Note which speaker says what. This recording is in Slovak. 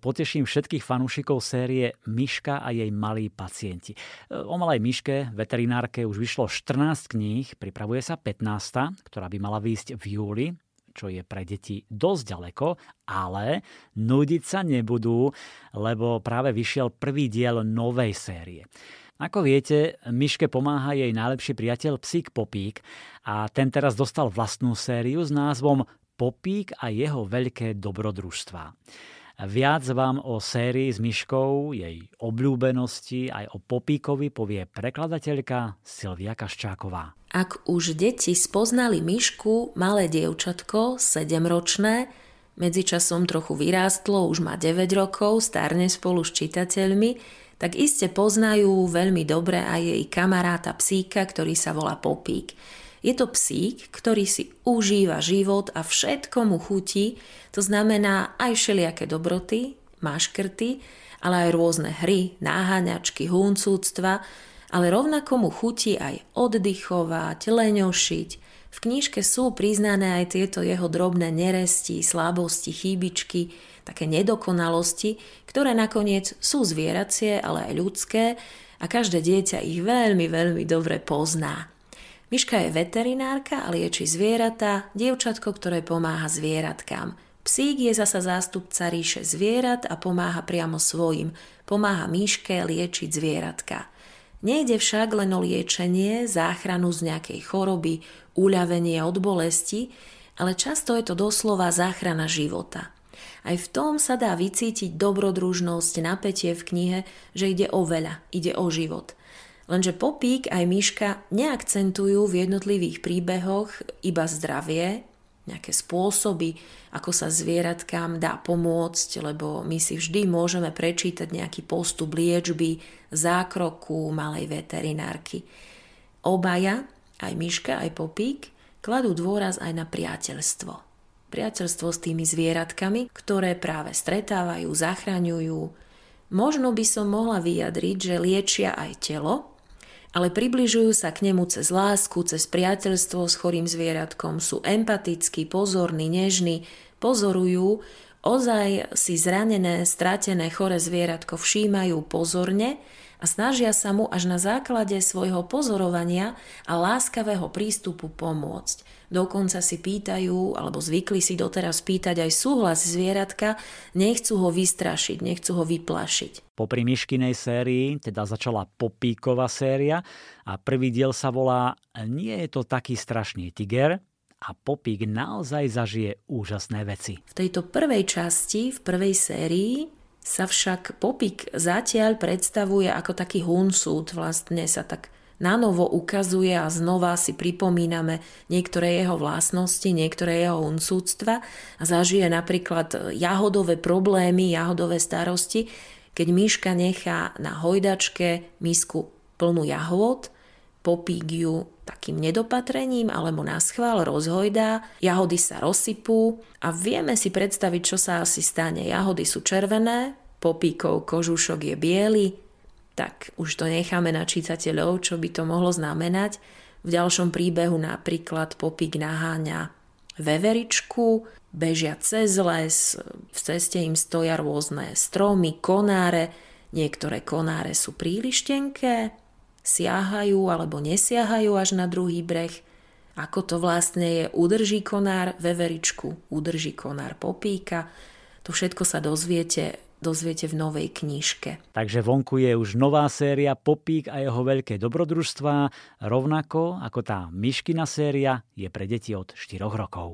Speaker 1: Poteším všetkých fanúšikov série Myška a jej malí pacienti. O malej myške, veterinárke, už vyšlo 14 kníh, pripravuje sa 15, ktorá by mala výjsť v júli čo je pre deti dosť ďaleko, ale nudiť sa nebudú, lebo práve vyšiel prvý diel novej série. Ako viete, Myške pomáha jej najlepší priateľ psík Popík a ten teraz dostal vlastnú sériu s názvom Popík a jeho veľké dobrodružstvá. Viac vám o sérii s myškou, jej obľúbenosti aj o Popíkovi povie prekladateľka Silvia Kaščáková.
Speaker 2: Ak už deti spoznali myšku, malé dievčatko, 7-ročné, medzičasom trochu vyrástlo, už má 9 rokov, starne spolu s čitateľmi, tak iste poznajú veľmi dobre aj jej kamaráta psíka, ktorý sa volá Popík. Je to psík, ktorý si užíva život a všetko mu chutí, to znamená aj všelijaké dobroty, maškrty, ale aj rôzne hry, náhaňačky, huncúctva, ale rovnako mu chutí aj oddychovať, leňošiť. V knižke sú priznané aj tieto jeho drobné neresti, slabosti, chybičky, také nedokonalosti, ktoré nakoniec sú zvieracie, ale aj ľudské a každé dieťa ich veľmi, veľmi dobre pozná. Miška je veterinárka a lieči zvieratá, dievčatko, ktoré pomáha zvieratkám. Psík je zasa zástupca ríše zvierat a pomáha priamo svojim. Pomáha Miške liečiť zvieratka. Nejde však len o liečenie, záchranu z nejakej choroby, uľavenie od bolesti, ale často je to doslova záchrana života. Aj v tom sa dá vycítiť dobrodružnosť, napätie v knihe, že ide o veľa, ide o život – Lenže Popík aj Myška neakcentujú v jednotlivých príbehoch iba zdravie, nejaké spôsoby, ako sa zvieratkám dá pomôcť, lebo my si vždy môžeme prečítať nejaký postup liečby, zákroku malej veterinárky. Obaja, aj Myška, aj Popík, kladú dôraz aj na priateľstvo. Priateľstvo s tými zvieratkami, ktoré práve stretávajú, zachraňujú. Možno by som mohla vyjadriť, že liečia aj telo, ale približujú sa k nemu cez lásku, cez priateľstvo s chorým zvieratkom, sú empatickí, pozorní, nežní, pozorujú, ozaj si zranené, stratené, chore zvieratko všímajú pozorne a snažia sa mu až na základe svojho pozorovania a láskavého prístupu pomôcť. Dokonca si pýtajú, alebo zvykli si doteraz pýtať aj súhlas zvieratka, nechcú ho vystrašiť, nechcú ho vyplašiť.
Speaker 1: Po Myškinej sérii teda začala Popíková séria a prvý diel sa volá Nie je to taký strašný tiger, a Popík naozaj zažije úžasné veci.
Speaker 2: V tejto prvej časti, v prvej sérii, sa však Popík zatiaľ predstavuje ako taký hunsút, vlastne sa tak na novo ukazuje a znova si pripomíname niektoré jeho vlastnosti, niektoré jeho unsúctva a zažije napríklad jahodové problémy, jahodové starosti, keď myška nechá na hojdačke misku plnú jahod, popík ju takým nedopatrením alebo na schvál rozhojdá, jahody sa rozsypú a vieme si predstaviť, čo sa asi stane. Jahody sú červené, popíkov kožušok je biely, tak už to necháme na čitateľov, čo by to mohlo znamenať. V ďalšom príbehu napríklad popík naháňa veveričku, bežia cez les, v ceste im stoja rôzne stromy, konáre, niektoré konáre sú príliš tenké, siahajú alebo nesiahajú až na druhý breh. Ako to vlastne je, udrží konár veveričku, udrží konár popíka. To všetko sa dozviete dozviete v novej knižke.
Speaker 1: Takže vonku je už nová séria Popík a jeho veľké dobrodružstvá, rovnako ako tá Myškina séria je pre deti od 4 rokov.